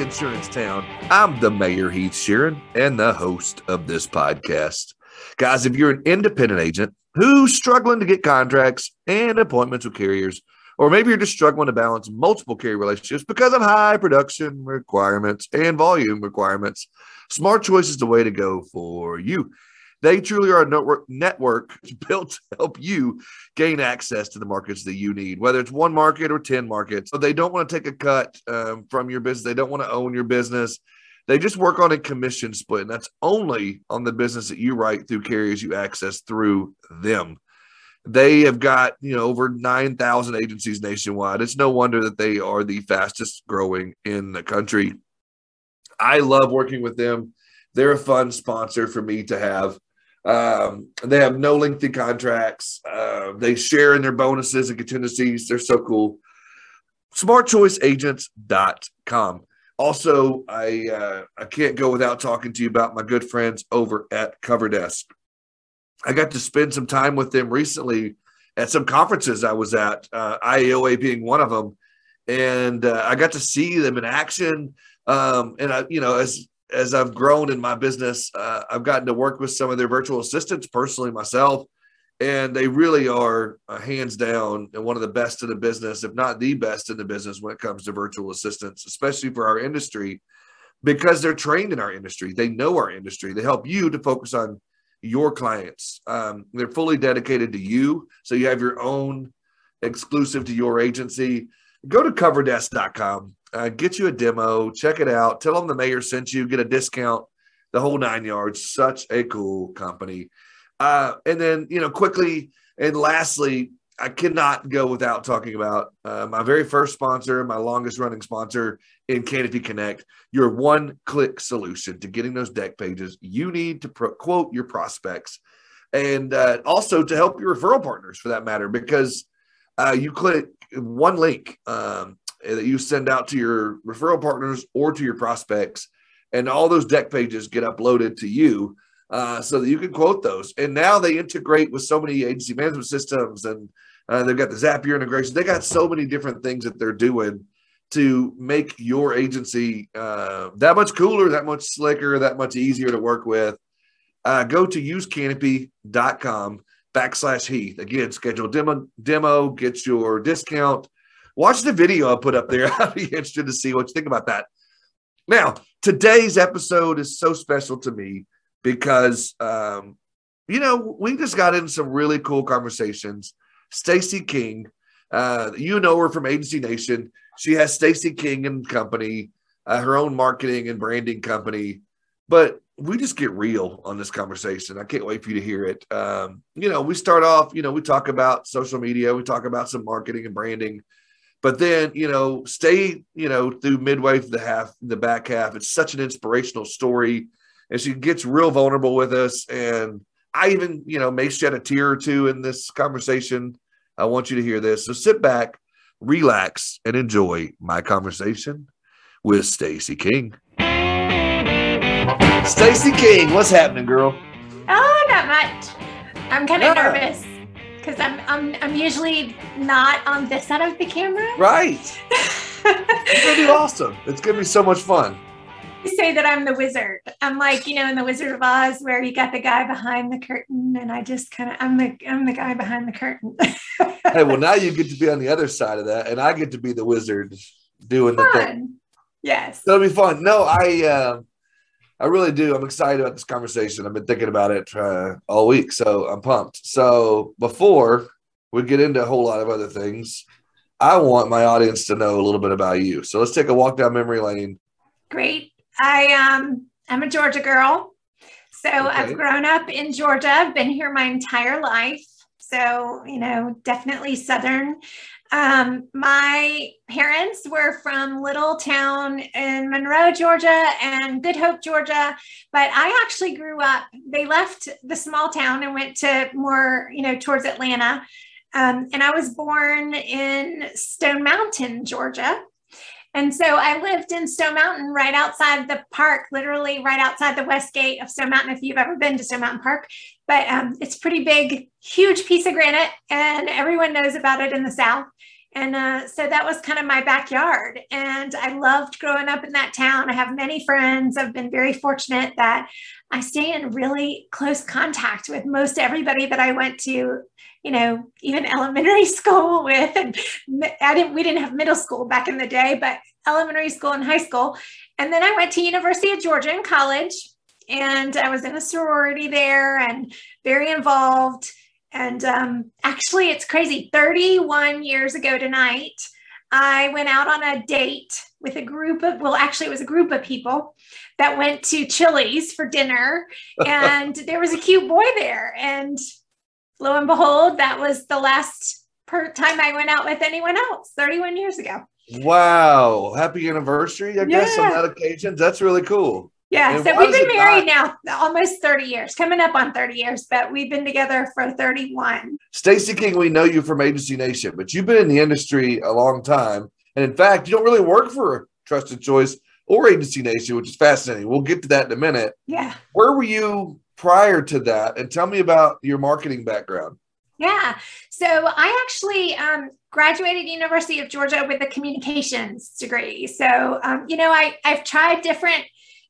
Insurance Town. I'm the Mayor Heath Sheeran and the host of this podcast. Guys, if you're an independent agent who's struggling to get contracts and appointments with carriers, or maybe you're just struggling to balance multiple carrier relationships because of high production requirements and volume requirements, Smart Choice is the way to go for you. They truly are a network, network built to help you gain access to the markets that you need, whether it's one market or 10 markets. So they don't want to take a cut um, from your business, they don't want to own your business. They just work on a commission split, and that's only on the business that you write through carriers you access through them. They have got you know over nine thousand agencies nationwide. It's no wonder that they are the fastest growing in the country. I love working with them. They're a fun sponsor for me to have. Um, they have no lengthy contracts. Uh, they share in their bonuses and contingencies. They're so cool. SmartChoiceAgents.com. Also, I uh, I can't go without talking to you about my good friends over at CoverDesk. I got to spend some time with them recently at some conferences I was at, uh, IAOA being one of them, and uh, I got to see them in action. Um, and I, you know, as as I've grown in my business, uh, I've gotten to work with some of their virtual assistants personally myself, and they really are uh, hands down one of the best in the business, if not the best in the business when it comes to virtual assistants, especially for our industry, because they're trained in our industry. They know our industry. They help you to focus on your clients. Um, they're fully dedicated to you, so you have your own exclusive to your agency. Go to coverdesk.com uh, get you a demo, check it out, tell them the mayor sent you, get a discount, the whole nine yards. Such a cool company. Uh, and then, you know, quickly and lastly, I cannot go without talking about uh, my very first sponsor, my longest running sponsor in Canopy Connect, your one click solution to getting those deck pages you need to pro- quote your prospects and uh, also to help your referral partners for that matter, because uh, you click one link um, that you send out to your referral partners or to your prospects, and all those deck pages get uploaded to you uh, so that you can quote those. And now they integrate with so many agency management systems, and uh, they've got the Zapier integration. They got so many different things that they're doing to make your agency uh, that much cooler, that much slicker, that much easier to work with. Uh, go to usecanopy.com backslash Heath. Again, schedule demo, demo, get your discount Watch the video I put up there. I'd be interested to see what you think about that. Now, today's episode is so special to me because, um, you know, we just got in some really cool conversations. Stacy King, uh, you know her from Agency Nation. She has Stacy King and Company, uh, her own marketing and branding company. But we just get real on this conversation. I can't wait for you to hear it. Um, you know, we start off, you know, we talk about social media, we talk about some marketing and branding. But then, you know, stay, you know, through midway through the half, the back half. It's such an inspirational story. And she gets real vulnerable with us. And I even, you know, may shed a tear or two in this conversation. I want you to hear this. So sit back, relax, and enjoy my conversation with Stacy King. Stacy King, what's happening, girl? Oh, not much. I'm kind of yeah. nervous because I'm, I'm I'm usually not on this side of the camera. Right. it's gonna be awesome. It's gonna be so much fun. You say that I'm the wizard. I'm like, you know, in the Wizard of Oz where you got the guy behind the curtain, and I just kind of I'm the I'm the guy behind the curtain. hey, well now you get to be on the other side of that, and I get to be the wizard doing fun. the thing. Yes. That'll be fun. No, I uh I really do. I'm excited about this conversation. I've been thinking about it uh, all week, so I'm pumped. So before we get into a whole lot of other things, I want my audience to know a little bit about you. So let's take a walk down memory lane. Great. I um I'm a Georgia girl. So okay. I've grown up in Georgia. I've been here my entire life. So, you know, definitely Southern. Um, my parents were from Little Town in Monroe, Georgia, and Good Hope, Georgia. But I actually grew up, they left the small town and went to more, you know, towards Atlanta. Um, and I was born in Stone Mountain, Georgia. And so I lived in Stone Mountain right outside the park, literally right outside the west gate of Stone Mountain, if you've ever been to Stone Mountain Park. But um, it's pretty big, huge piece of granite, and everyone knows about it in the South. And uh, so that was kind of my backyard. And I loved growing up in that town. I have many friends. I've been very fortunate that I stay in really close contact with most everybody that I went to, you know, even elementary school with. And I didn't, we didn't have middle school back in the day, but elementary school and high school. And then I went to University of Georgia in college and I was in a sorority there and very involved and um, actually, it's crazy. 31 years ago tonight, I went out on a date with a group of, well, actually, it was a group of people that went to Chili's for dinner. And there was a cute boy there. And lo and behold, that was the last per- time I went out with anyone else 31 years ago. Wow. Happy anniversary, I yeah. guess, on that occasion. That's really cool. Yeah, and so we've been married not? now almost 30 years, coming up on 30 years, but we've been together for 31. Stacy King, we know you from Agency Nation, but you've been in the industry a long time. And in fact, you don't really work for Trusted Choice or Agency Nation, which is fascinating. We'll get to that in a minute. Yeah. Where were you prior to that? And tell me about your marketing background. Yeah. So I actually um, graduated University of Georgia with a communications degree. So, um, you know, I, I've tried different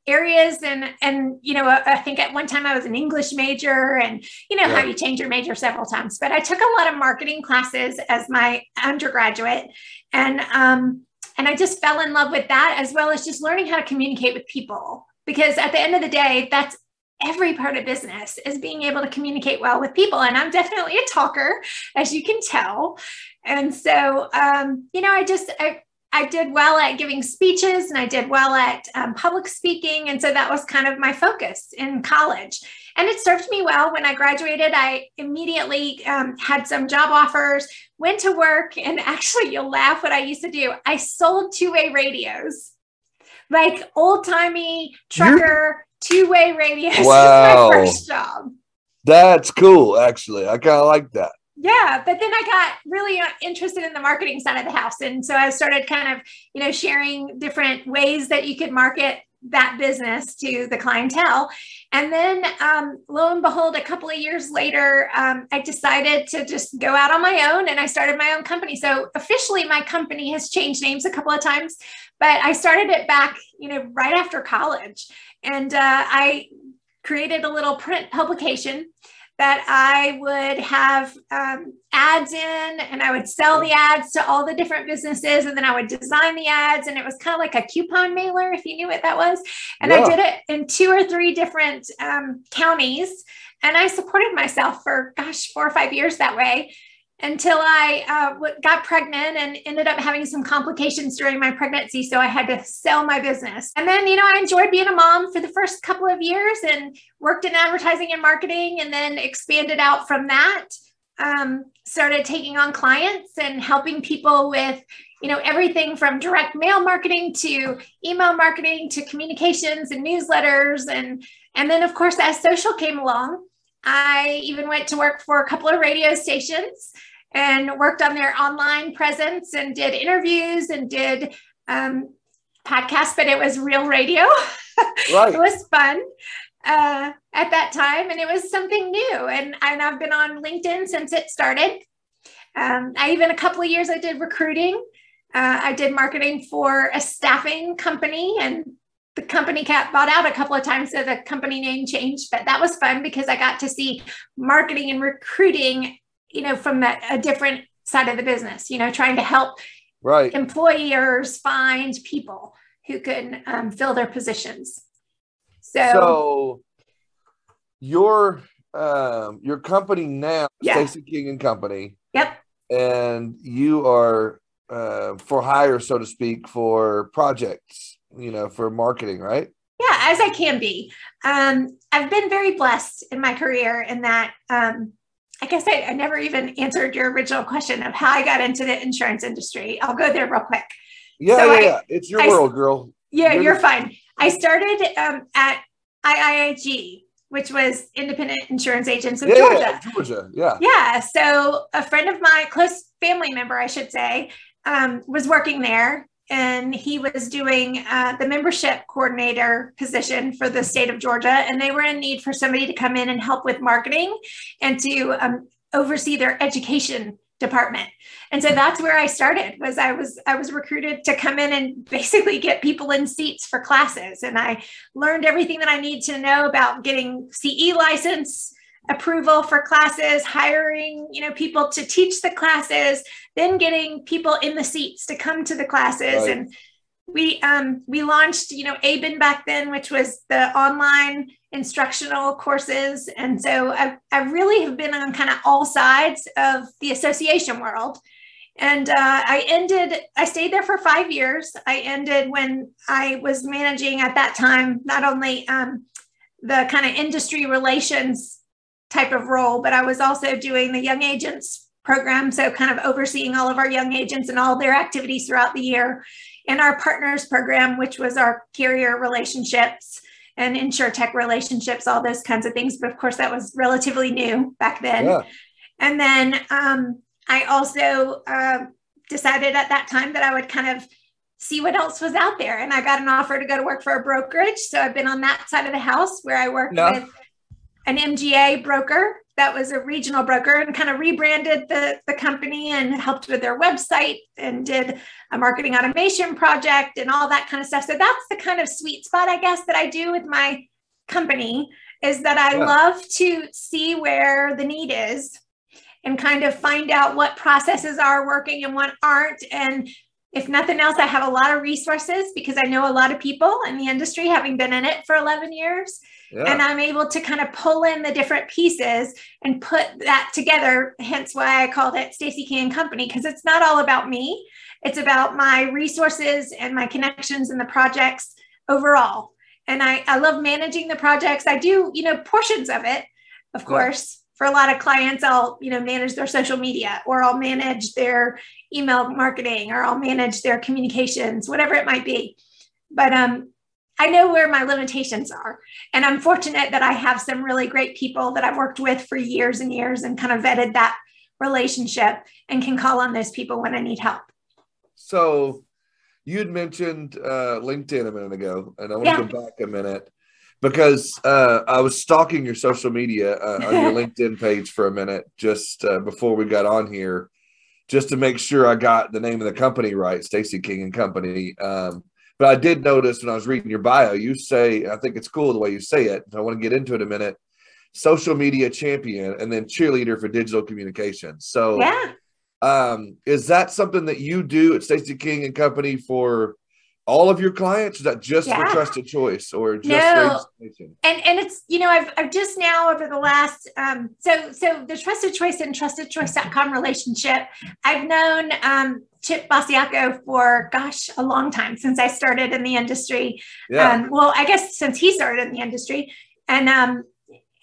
areas. And and you know i think at one time i was an english major and you know yeah. how you change your major several times but i took a lot of marketing classes as my undergraduate. And um and i just fell in love with that as well as just learning how to communicate with people. Because at the end of the day that's every part of business is being able to communicate well with people. And i'm definitely a talker as you can tell. And so um, you know i just I, I did well at giving speeches and I did well at um, public speaking. And so that was kind of my focus in college. And it served me well. When I graduated, I immediately um, had some job offers, went to work, and actually, you'll laugh what I used to do. I sold two way radios, like old timey trucker two way radios. Wow. my first job. That's cool, actually. I kind of like that yeah but then i got really uh, interested in the marketing side of the house. And so i started kind of you know sharing different ways that you could market that business to the clientele. And then um, lo and behold a couple of years later um, i decided to just go out on my own and i started my own company. So officially my company has changed names a couple of times but i started it back you know right after college. And uh, i created a little print publication that I would have um, ads in and I would sell the ads to all the different businesses and then I would design the ads. And it was kind of like a coupon mailer, if you knew what that was. And yeah. I did it in two or three different um, counties. And I supported myself for, gosh, four or five years that way until I uh, got pregnant and ended up having some complications during my pregnancy. So I had to sell my business. And then, you know, I enjoyed being a mom for the first couple of years and worked in advertising and marketing and then expanded out from that. Um, started taking on clients and helping people with you know everything from direct mail marketing to email marketing to communications and newsletters and and then of course as social came along I even went to work for a couple of radio stations and worked on their online presence and did interviews and did um, podcasts, but it was real radio. Right. it was fun uh, at that time, and it was something new. And, and I've been on LinkedIn since it started. Um, I even a couple of years I did recruiting. Uh, I did marketing for a staffing company, and the company got bought out a couple of times, so the company name changed. But that was fun because I got to see marketing and recruiting you know, from that a different side of the business, you know, trying to help right employers find people who can um, fill their positions. So, so your um, your company now, yeah. Stacy King and Company. Yep. And you are uh, for hire, so to speak, for projects. You know, for marketing, right? Yeah, as I can be. Um, I've been very blessed in my career in that um, I guess I, I, never even answered your original question of how I got into the insurance industry. I'll go there real quick. Yeah, so yeah, I, yeah. It's your I, world, girl. Yeah, you're, you're fine. I started um, at IIG, which was Independent Insurance Agents of yeah, Georgia. Yeah, Georgia, yeah. Yeah. So a friend of mine, close family member, I should say, um, was working there and he was doing uh, the membership coordinator position for the state of Georgia. And they were in need for somebody to come in and help with marketing and to um, oversee their education department and so that's where i started was i was i was recruited to come in and basically get people in seats for classes and i learned everything that i need to know about getting ce license approval for classes hiring you know people to teach the classes then getting people in the seats to come to the classes. Right. and we um we launched you know ABIN back then which was the online instructional courses. And so i, I really have been on kind of all sides of the association world. And uh, i ended i stayed there for five years. I ended when i was managing at that time not only um, the kind of industry relations type of role but i was also doing the young agents program so kind of overseeing all of our young agents and all their activities throughout the year and our partners program which was our carrier relationships and insure tech relationships, all those kinds of things. But of course, that was relatively new back then. Yeah. And then um, I also uh, decided at that time that I would kind of see what else was out there. And I got an offer to go to work for a brokerage. So I've been on that side of the house where I worked with an MGA broker that was a regional broker and kind of rebranded the, the company and helped with their website and did a marketing automation project and all that kind of stuff. So that's the kind of sweet spot, I guess, that I do with my company is that I love to see where the need is and kind of find out what processes are working and what aren't. And if nothing else, I have a lot of resources because I know a lot of people in the industry, having been in it for 11 years. Yeah. And I'm able to kind of pull in the different pieces and put that together. Hence why I called it Stacy King and Company, because it's not all about me. It's about my resources and my connections and the projects overall. And I, I love managing the projects. I do, you know, portions of it, of course. For a lot of clients, I'll, you know, manage their social media or I'll manage their email marketing or I'll manage their communications, whatever it might be. But um, I know where my limitations are. And I'm fortunate that I have some really great people that I've worked with for years and years and kind of vetted that relationship and can call on those people when I need help. So you had mentioned uh, LinkedIn a minute ago, and I want yeah. to go back a minute because uh, I was stalking your social media uh, on your LinkedIn page for a minute just uh, before we got on here, just to make sure I got the name of the company right, Stacy King and Company. Um, but I did notice when I was reading your bio, you say, I think it's cool the way you say it. I want to get into it a minute. Social media champion and then cheerleader for digital communication. So, yeah. Um, is that something that you do at Stacy King and Company for all of your clients? Is that just yeah. for trusted choice or just no. And and it's you know I've I've just now over the last um so so the trusted choice and trustedchoice.com relationship I've known um Chip Basiaco for gosh a long time since I started in the industry. Yeah. Um, well, I guess since he started in the industry, and um,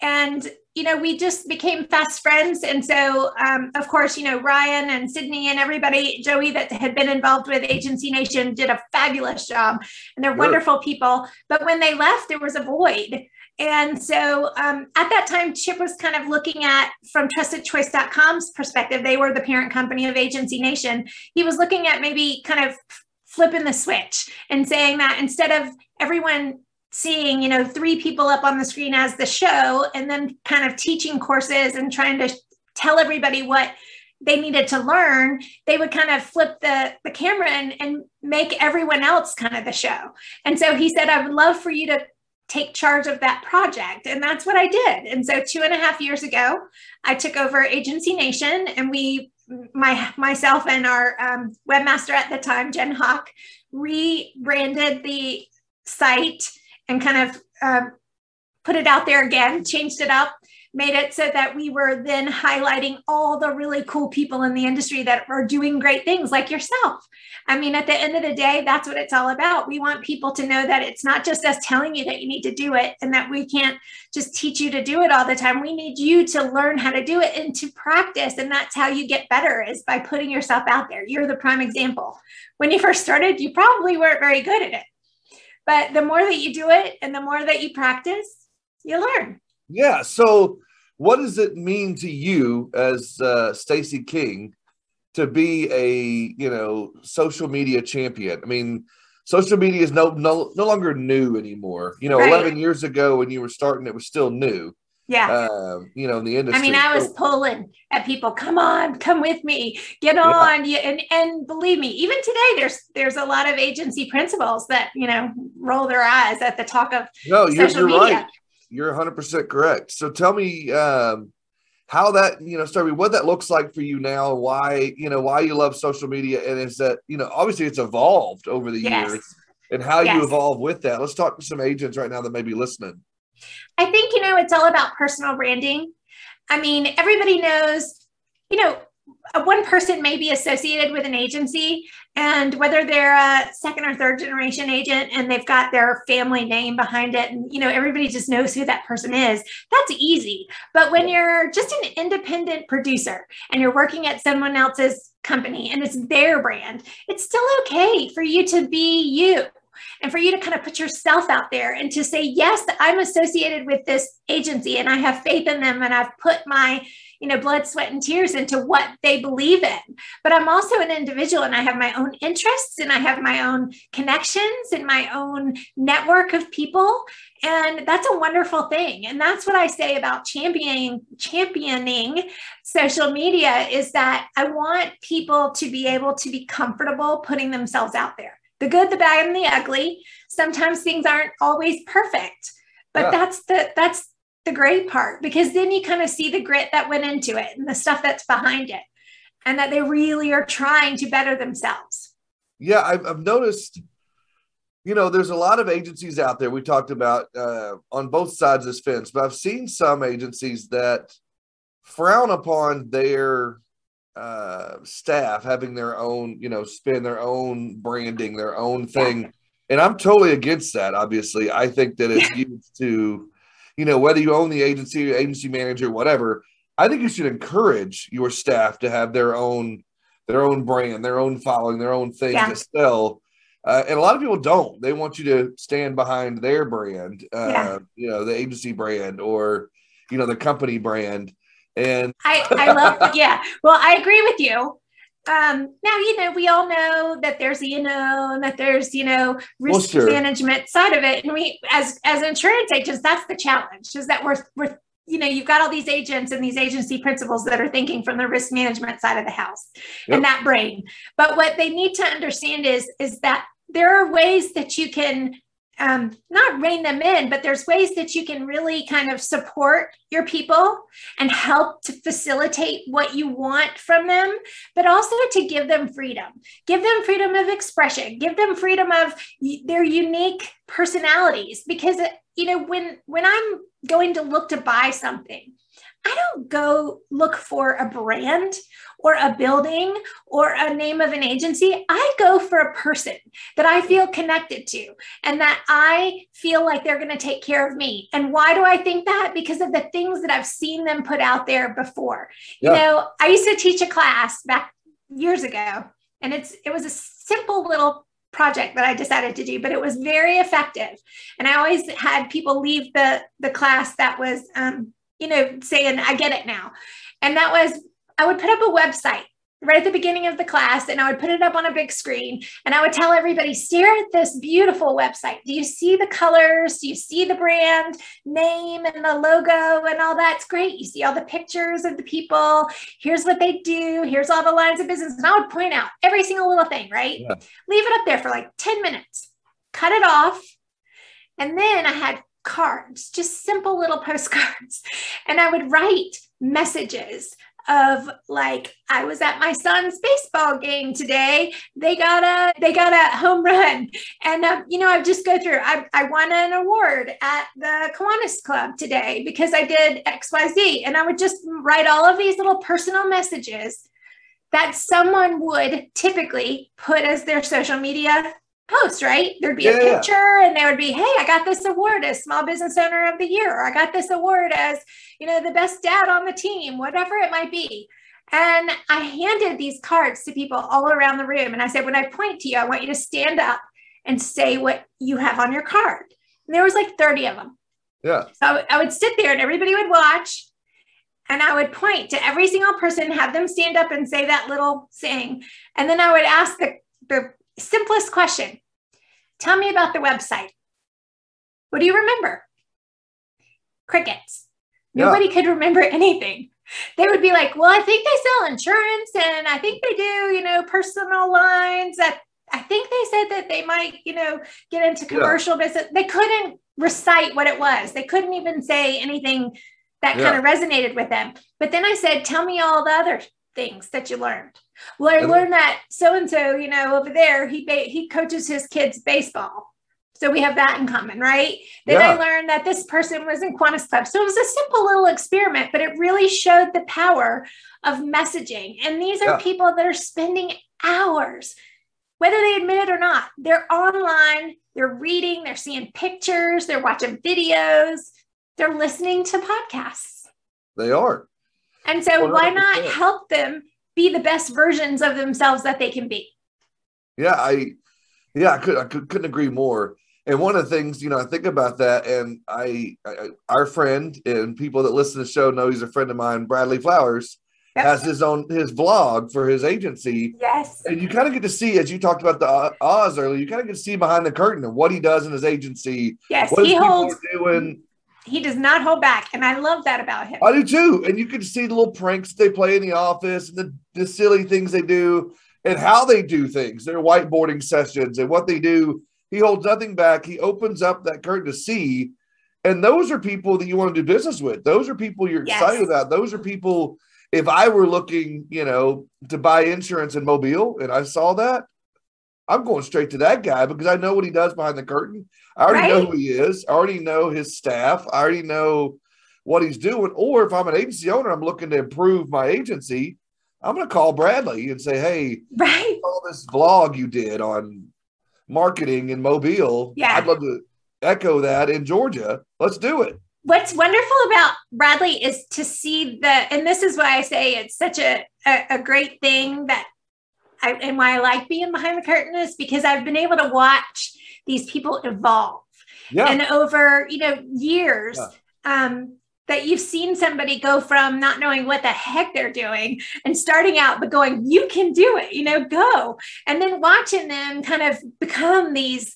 and you know we just became fast friends. And so um, of course you know Ryan and Sydney and everybody, Joey that had been involved with Agency Nation did a fabulous job, and they're wonderful people. But when they left, there was a void. And so um, at that time, Chip was kind of looking at, from trustedchoice.com's perspective, they were the parent company of Agency Nation. He was looking at maybe kind of flipping the switch and saying that instead of everyone seeing you know three people up on the screen as the show and then kind of teaching courses and trying to tell everybody what they needed to learn they would kind of flip the, the camera and, and make everyone else kind of the show and so he said i would love for you to take charge of that project. And that's what I did. And so two and a half years ago, I took over Agency Nation and we, my myself and our um, webmaster at the time, Jen Hawk, rebranded the site and kind of um, put it out there again, changed it up, made it so that we were then highlighting all the really cool people in the industry that are doing great things like yourself. I mean, at the end of the day, that's what it's all about. We want people to know that it's not just us telling you that you need to do it and that we can't just teach you to do it all the time. We need you to learn how to do it and to practice. And that's how you get better is by putting yourself out there. You're the prime example. When you first started, you probably weren't very good at it. But the more that you do it and the more that you practice, you learn. Yeah. So, what does it mean to you as uh, Stacy King to be a you know social media champion? I mean, social media is no no, no longer new anymore. You know, right. 11 years ago when you were starting, it was still new. Yeah. Um, you know, in the industry. I mean, I was pulling at people, come on, come with me, get on. Yeah. And and believe me, even today there's there's a lot of agency principals that, you know, roll their eyes at the talk of no, you're, you're right. You're 100% correct. So tell me um, how that, you know, Starby, what that looks like for you now, why, you know, why you love social media. And is that, you know, obviously it's evolved over the yes. years and how yes. you evolve with that. Let's talk to some agents right now that may be listening. I think, you know, it's all about personal branding. I mean, everybody knows, you know, one person may be associated with an agency and whether they're a second or third generation agent and they've got their family name behind it and you know everybody just knows who that person is that's easy. But when you're just an independent producer and you're working at someone else's company and it's their brand it's still okay for you to be you and for you to kind of put yourself out there and to say yes i'm associated with this agency and i have faith in them and i've put my you know blood sweat and tears into what they believe in. But i'm also an individual and i have my own interests and i have my own connections and my own network of people. And that's a wonderful thing. And that's what i say about championing championing social media is that i want people to be able to be comfortable putting themselves out there the good, the bad, and the ugly. Sometimes things aren't always perfect, but yeah. that's the that's the great part because then you kind of see the grit that went into it and the stuff that's behind it, and that they really are trying to better themselves. Yeah, I've, I've noticed. You know, there's a lot of agencies out there. We talked about uh, on both sides of this fence, but I've seen some agencies that frown upon their uh, staff having their own, you know, spin their own branding, their own thing. And I'm totally against that. Obviously, I think that it's used to, you know, whether you own the agency, agency manager, whatever. I think you should encourage your staff to have their own, their own brand, their own following, their own thing yeah. to sell. Uh, and a lot of people don't. They want you to stand behind their brand, uh, yeah. you know, the agency brand or, you know, the company brand. And I, I love, yeah. Well, I agree with you. Um, now, you know, we all know that there's, you know, and that there's, you know, risk well, sure. management side of it. And we, as, as insurance agents, that's the challenge is that we're, we're, you know, you've got all these agents and these agency principals that are thinking from the risk management side of the house yep. and that brain. But what they need to understand is, is that there are ways that you can um, not rein them in, but there's ways that you can really kind of support your people and help to facilitate what you want from them, but also to give them freedom. Give them freedom of expression. Give them freedom of their unique personalities. Because you know, when when I'm going to look to buy something, I don't go look for a brand or a building or a name of an agency. I go for a person that I feel connected to and that I feel like they're going to take care of me. And why do I think that? Because of the things that I've seen them put out there before. Yeah. You know, I used to teach a class back years ago, and it's it was a simple little project that I decided to do, but it was very effective. And I always had people leave the the class that was um, you know, saying, I get it now. And that was, I would put up a website right at the beginning of the class and I would put it up on a big screen and I would tell everybody, stare at this beautiful website. Do you see the colors? Do you see the brand name and the logo and all that's great? You see all the pictures of the people. Here's what they do. Here's all the lines of business. And I would point out every single little thing, right? Yeah. Leave it up there for like 10 minutes, cut it off. And then I had cards, just simple little postcards. And I would write messages of like I was at my son's baseball game today. They got a they got a home run, and uh, you know I just go through. I I won an award at the Kiwanis Club today because I did X Y Z, and I would just write all of these little personal messages that someone would typically put as their social media post, right? There'd be yeah, a picture yeah. and there would be, hey, I got this award as small business owner of the year, or I got this award as, you know, the best dad on the team, whatever it might be. And I handed these cards to people all around the room. And I said, when I point to you, I want you to stand up and say what you have on your card. And there was like 30 of them. Yeah. So I would sit there and everybody would watch. And I would point to every single person, have them stand up and say that little saying. And then I would ask the, the simplest question Tell me about the website. What do you remember? Crickets. Nobody yeah. could remember anything. They would be like, well, I think they sell insurance and I think they do, you know, personal lines. That I think they said that they might, you know, get into commercial yeah. business. They couldn't recite what it was. They couldn't even say anything that yeah. kind of resonated with them. But then I said, tell me all the other things that you learned. Well, I learned that so and so, you know, over there, he he coaches his kids baseball. So we have that in common, right? Then yeah. I learned that this person was in Kiwanis Club. So it was a simple little experiment, but it really showed the power of messaging. And these are yeah. people that are spending hours, whether they admit it or not. They're online, they're reading, they're seeing pictures, they're watching videos, they're listening to podcasts. They are. And so 100%. why not help them be the best versions of themselves that they can be? Yeah, I yeah, I could I could, couldn't agree more. And one of the things, you know, I think about that, and I, I, our friend and people that listen to the show know he's a friend of mine, Bradley Flowers, yep. has his own his vlog for his agency. Yes. And you kind of get to see, as you talked about the uh, Oz earlier, you kind of get to see behind the curtain of what he does in his agency. Yes, what he holds doing. He does not hold back, and I love that about him. I do too. And you can see the little pranks they play in the office and the, the silly things they do and how they do things, their whiteboarding sessions and what they do he holds nothing back. He opens up that curtain to see. And those are people that you want to do business with. Those are people you're yes. excited about. Those are people, if I were looking, you know, to buy insurance in Mobile and I saw that, I'm going straight to that guy because I know what he does behind the curtain. I already right? know who he is. I already know his staff. I already know what he's doing. Or if I'm an agency owner, I'm looking to improve my agency. I'm going to call Bradley and say, "Hey, right, all this vlog you did on marketing in Mobile. Yeah. I'd love to echo that in Georgia. Let's do it. What's wonderful about Bradley is to see the, and this is why I say it's such a, a, a great thing that I, and why I like being behind the curtain is because I've been able to watch these people evolve. Yeah. And over, you know, years, yeah. um, that you've seen somebody go from not knowing what the heck they're doing and starting out, but going, you can do it, you know, go. And then watching them kind of become these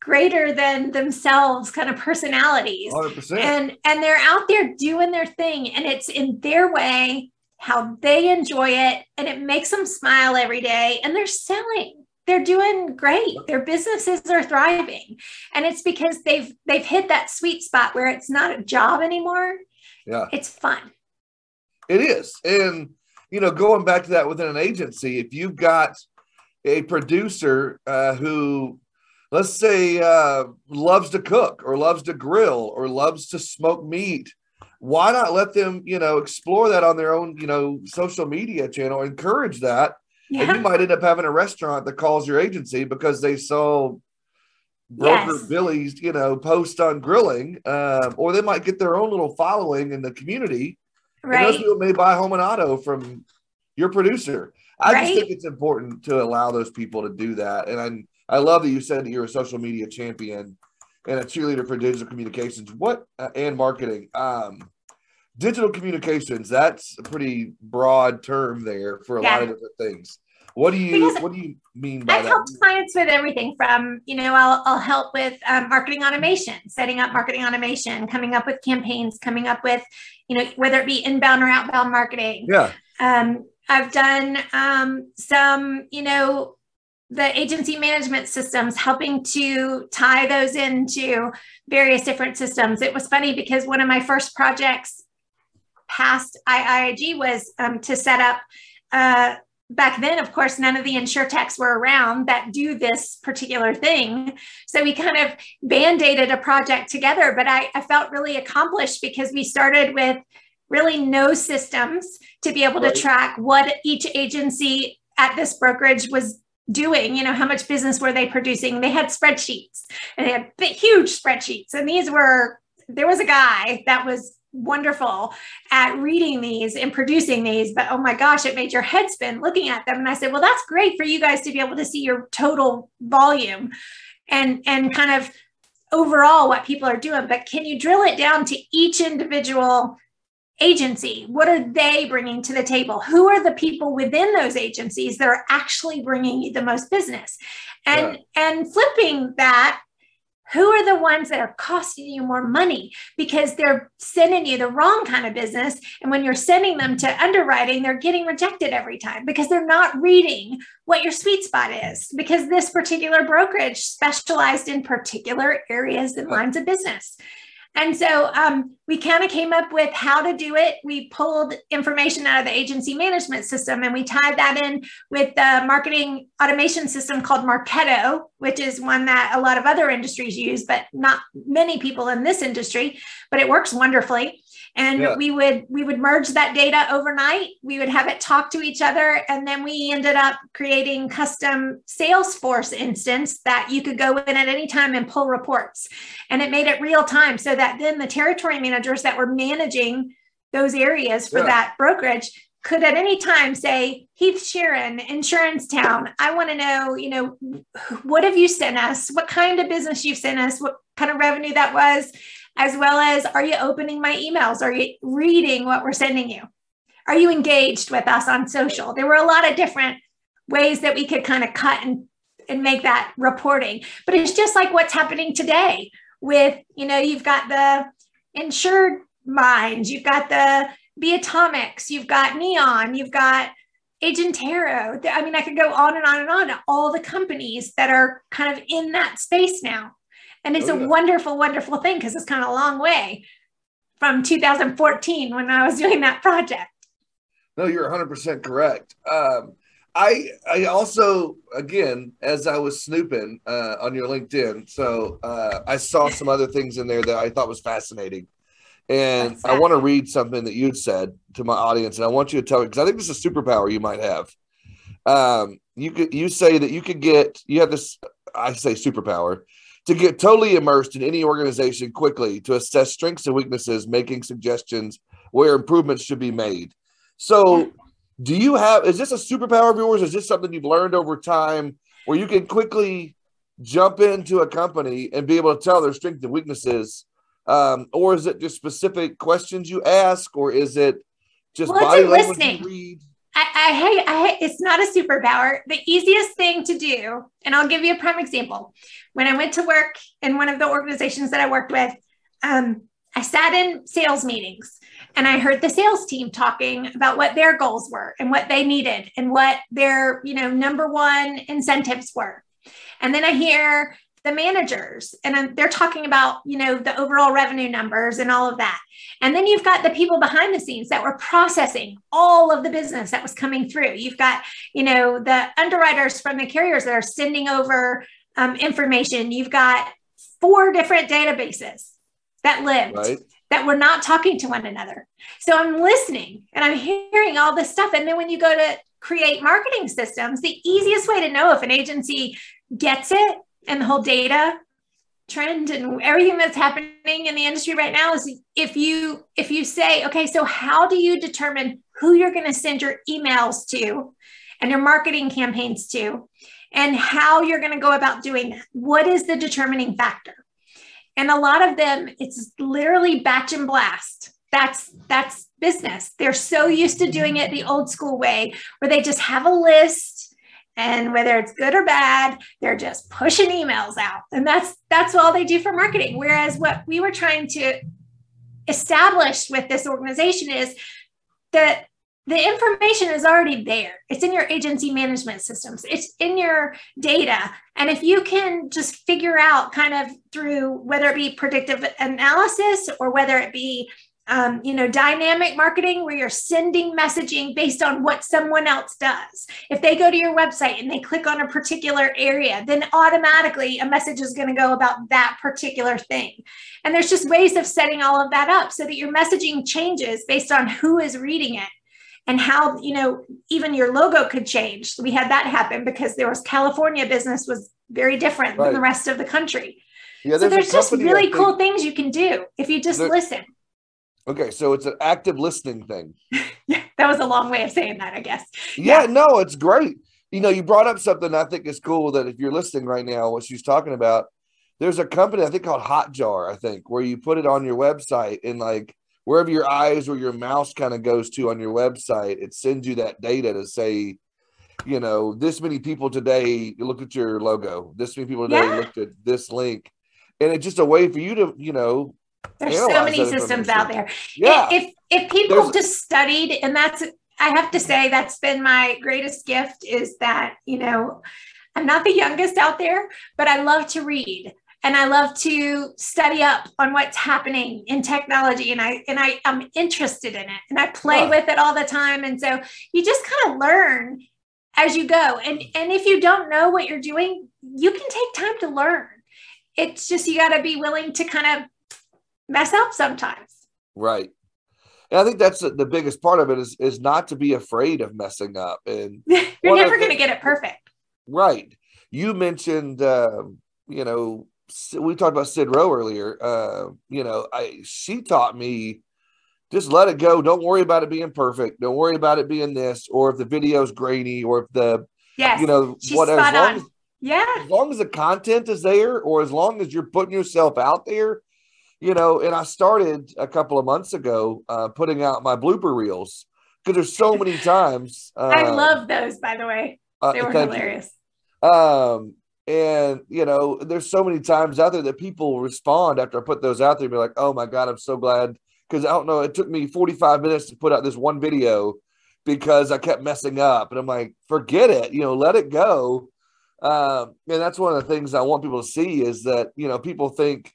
greater than themselves kind of personalities 100%. and and they're out there doing their thing and it's in their way how they enjoy it and it makes them smile every day and they're selling. They're doing great. Their businesses are thriving. And it's because they've they've hit that sweet spot where it's not a job anymore. Yeah. It's fun. It is. And you know going back to that within an agency if you've got a producer uh, who let's say uh, loves to cook or loves to grill or loves to smoke meat why not let them you know explore that on their own you know social media channel encourage that yeah. And you might end up having a restaurant that calls your agency because they saw broker yes. Billy's, you know, post on grilling, um, or they might get their own little following in the community. Right. And those people may buy home and auto from your producer. I right. just think it's important to allow those people to do that. And I, I love that you said that you're a social media champion and a cheerleader for digital communications. What uh, and marketing? Um, digital communications. That's a pretty broad term there for a yeah. lot of different things. What do you because What do you mean by I've that? helped clients with everything from you know I'll I'll help with um, marketing automation, setting up marketing automation, coming up with campaigns, coming up with you know whether it be inbound or outbound marketing. Yeah. Um, I've done um, some you know the agency management systems, helping to tie those into various different systems. It was funny because one of my first projects past IIG was um, to set up. Uh, back then, of course, none of the insure techs were around that do this particular thing. So we kind of band-aided a project together, but I, I felt really accomplished because we started with really no systems to be able right. to track what each agency at this brokerage was doing you know how much business were they producing they had spreadsheets and they had big, huge spreadsheets and these were there was a guy that was wonderful at reading these and producing these, but oh my gosh, it made your head spin looking at them. And I said, well, that's great for you guys to be able to see your total volume and and kind of overall what people are doing. But can you drill it down to each individual agency? What are they bringing to the table? Who are the people within those agencies that are actually bringing you the most business? And yeah. and flipping that who are the ones that are costing you more money? Because they're sending you the wrong kind of business. And when you're sending them to underwriting they're getting rejected every time because they're not reading what your sweet spot is. Because this particular brokerage specialized in particular areas and lines of business and so um, we kind of came up with how to do it. We pulled information out of the agency management system and we tied that in with the marketing automation system called Marketo, which is one that a lot of other industries use, but not many people in this industry, but it works wonderfully and yeah. we would we would merge that data overnight. We would have it talk to each other and then we ended up creating custom salesforce instance that you could go in at any time and pull reports. And it made it real time so that then the territory managers that were managing those areas for yeah. that brokerage could at any time say heath sheeran insurance town i want to know you know what have you sent us? What kind of business you've sent us? What kind of revenue that was as well as are you opening my emails? Are you reading what we're sending you? Are you engaged with us on social? There were a lot of different ways that we could kind of cut and, and make that reporting. But it's just like what's happening today with, you know, you've got the insured minds, you've got the Beatomics, you've got Neon, you've got Agentero. I mean, I could go on and on and on. All the companies that are kind of in that space now. And it's oh, yeah. a wonderful, wonderful thing because it's kind of a long way from 2014 when I was doing that project. No, you're 100% correct. Um, I I also again as I was snooping uh, on your LinkedIn, so uh, I saw some other things in there that I thought was fascinating, and I want to read something that you'd said to my audience, and I want you to tell me because I think this is a superpower you might have. Um, you could you say that you could get you have this I say superpower to get totally immersed in any organization quickly to assess strengths and weaknesses, making suggestions where improvements should be made. So, do you have is this a superpower of yours? Is this something you've learned over time where you can quickly jump into a company and be able to tell their strengths and weaknesses? Um, or is it just specific questions you ask, or is it just well, body language you read? I, I hate, I it's not a superpower. The easiest thing to do, and I'll give you a prime example. When I went to work in one of the organizations that I worked with, um, I sat in sales meetings and I heard the sales team talking about what their goals were and what they needed and what their, you know, number one incentives were. And then I hear the managers and they're talking about you know the overall revenue numbers and all of that. And then you've got the people behind the scenes that were processing all of the business that was coming through. You've got you know the underwriters from the carriers that are sending over um, information. You've got four different databases that lived right. that were not talking to one another. So i'm listening and i'm hearing all this stuff. And then when you go to create marketing systems the easiest way to know if an agency gets it and the whole data trend and everything that's happening in the industry right now is if you if you say okay so how do you determine who you're going to send your emails to and your marketing campaigns to and how you're going to go about doing that? What is the determining factor? And a lot of them it's literally batch and blast. That's that's business. They're so used to doing it the old school way where they just have a list and whether it's good or bad they're just pushing emails out. And that's that's all they do for marketing. Whereas what we were trying to establish with this organization is that the information is already there. It's in your agency management systems. It's in your data. And if you can just figure out kind of through whether it be predictive analysis or whether it be um, you know, dynamic marketing where you're sending messaging based on what someone else does. If they go to your website and they click on a particular area, then automatically a message is going to go about that particular thing. And there's just ways of setting all of that up so that your messaging changes based on who is reading it and how you know even your logo could change we had that happen because there was california business was very different right. than the rest of the country yeah, so there's just really cool things you can do if you just listen Okay, so it's an active listening thing. yeah, that was a long way of saying that, I guess. Yeah, yeah, no, it's great. You know, you brought up something I think is cool that if you're listening right now, what she's talking about, there's a company I think called Hotjar, I think, where you put it on your website and like wherever your eyes or your mouse kind of goes to on your website, it sends you that data to say, you know, this many people today look at your logo, this many people today yeah. looked at this link and it's just a way for you to, you know, there's so many systems out there. Yeah. If if people There's, just studied, and that's I have to say that's been my greatest gift is that, you know, I'm not the youngest out there, but I love to read and I love to study up on what's happening in technology and I and I am interested in it and I play with it all the time and so you just kind of learn as you go and and if you don't know what you're doing you can take time to learn it's just you got to be willing to kind of mess up sometimes right and I think that's the biggest part of it is is not to be afraid of messing up and you're never going to get it perfect right you mentioned uh, you know we talked about Sid Rowe earlier. Uh, you know, I she taught me just let it go. Don't worry about it being perfect. Don't worry about it being this, or if the video's grainy, or if the yes, you know whatever. As long as, yeah, as long as the content is there, or as long as you're putting yourself out there, you know. And I started a couple of months ago uh, putting out my blooper reels because there's so many times. Uh, I love those, by the way. Uh, they uh, were hilarious. You. Um, and you know, there's so many times out there that people respond after I put those out there, and be like, "Oh my god, I'm so glad." Because I don't know, it took me 45 minutes to put out this one video because I kept messing up, and I'm like, "Forget it, you know, let it go." Um, and that's one of the things I want people to see is that you know people think,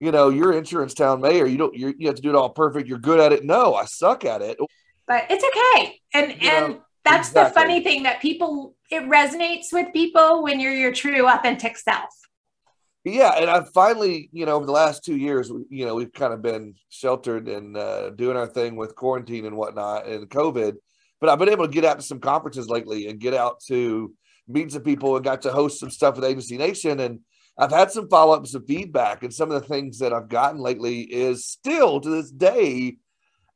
you know, you're insurance town mayor, you don't you have to do it all perfect. You're good at it. No, I suck at it. But it's okay, and you and. Know, that's exactly. the funny thing that people it resonates with people when you're your true authentic self yeah and i've finally you know over the last two years you know we've kind of been sheltered and uh, doing our thing with quarantine and whatnot and covid but i've been able to get out to some conferences lately and get out to meet some people and got to host some stuff with agency nation and i've had some follow-ups and feedback and some of the things that i've gotten lately is still to this day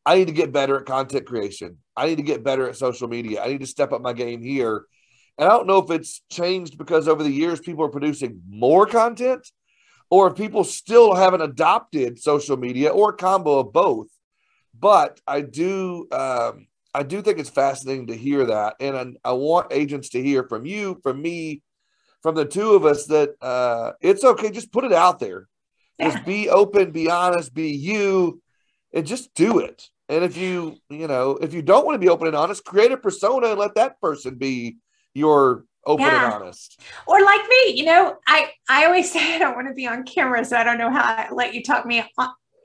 I need to get better at content creation. I need to get better at social media. I need to step up my game here. And I don't know if it's changed because over the years people are producing more content or if people still haven't adopted social media or a combo of both. But I do um, I do think it's fascinating to hear that. And I, I, want agents to hear from you, from me, from the two of us that uh, it's okay. Just put it out there. Just be open, be honest, be you, and just do it. And if you, you know, if you don't want to be open and honest, create a persona and let that person be your open yeah. and honest. Or like me, you know, I I always say I don't want to be on camera, so I don't know how I let you talk me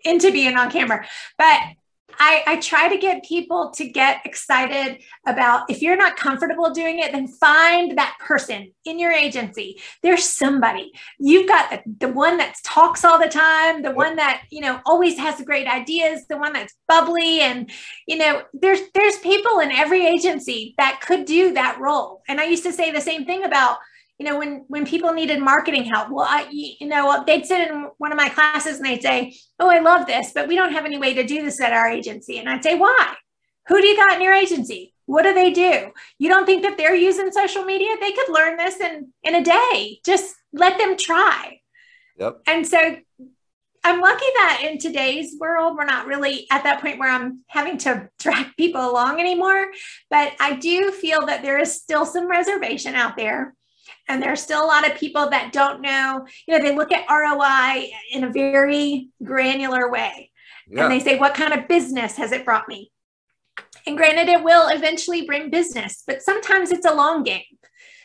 into being on camera. But I, I try to get people to get excited about if you're not comfortable doing it, then find that person in your agency. There's somebody. You've got the, the one that talks all the time, the one that, you know, always has great ideas, the one that's bubbly. And, you know, there's there's people in every agency that could do that role. And I used to say the same thing about you know, when when people needed marketing help, well, I, you know, they'd sit in one of my classes and they'd say, "Oh, I love this, but we don't have any way to do this at our agency." And I'd say, "Why? Who do you got in your agency? What do they do? You don't think that they're using social media? They could learn this in in a day. Just let them try." Yep. And so I'm lucky that in today's world, we're not really at that point where I'm having to drag people along anymore. But I do feel that there is still some reservation out there and there's still a lot of people that don't know, you know, they look at ROI in a very granular way. Yeah. And they say, what kind of business has it brought me? And granted, it will eventually bring business, but sometimes it's a long game.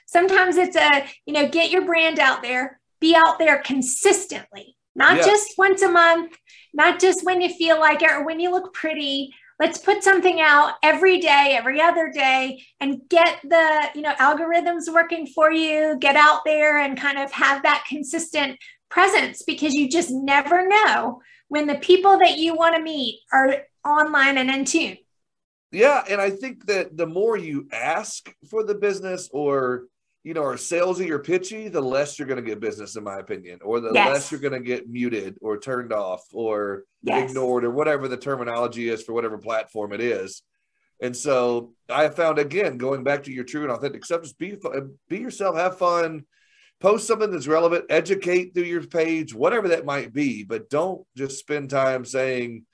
Sometimes it's a, you know, get your brand out there, be out there consistently, not yeah. just once a month, not just when you feel like it or when you look pretty, let's put something out every day every other day and get the you know algorithms working for you. Get out there and kind of have that consistent presence because you just never know when the people that you want to meet are online and in tune. Yeah and i think that the more you ask for the business or you know, are salesy or pitchy, the less you're going to get business, in my opinion, or the yes. less you're going to get muted or turned off or yes. ignored or whatever the terminology is for whatever platform it is. And so I have found again, going back to your true and authentic self, just be be yourself, have fun, post something that's relevant, educate through your page, whatever that might be, but don't just spend time saying,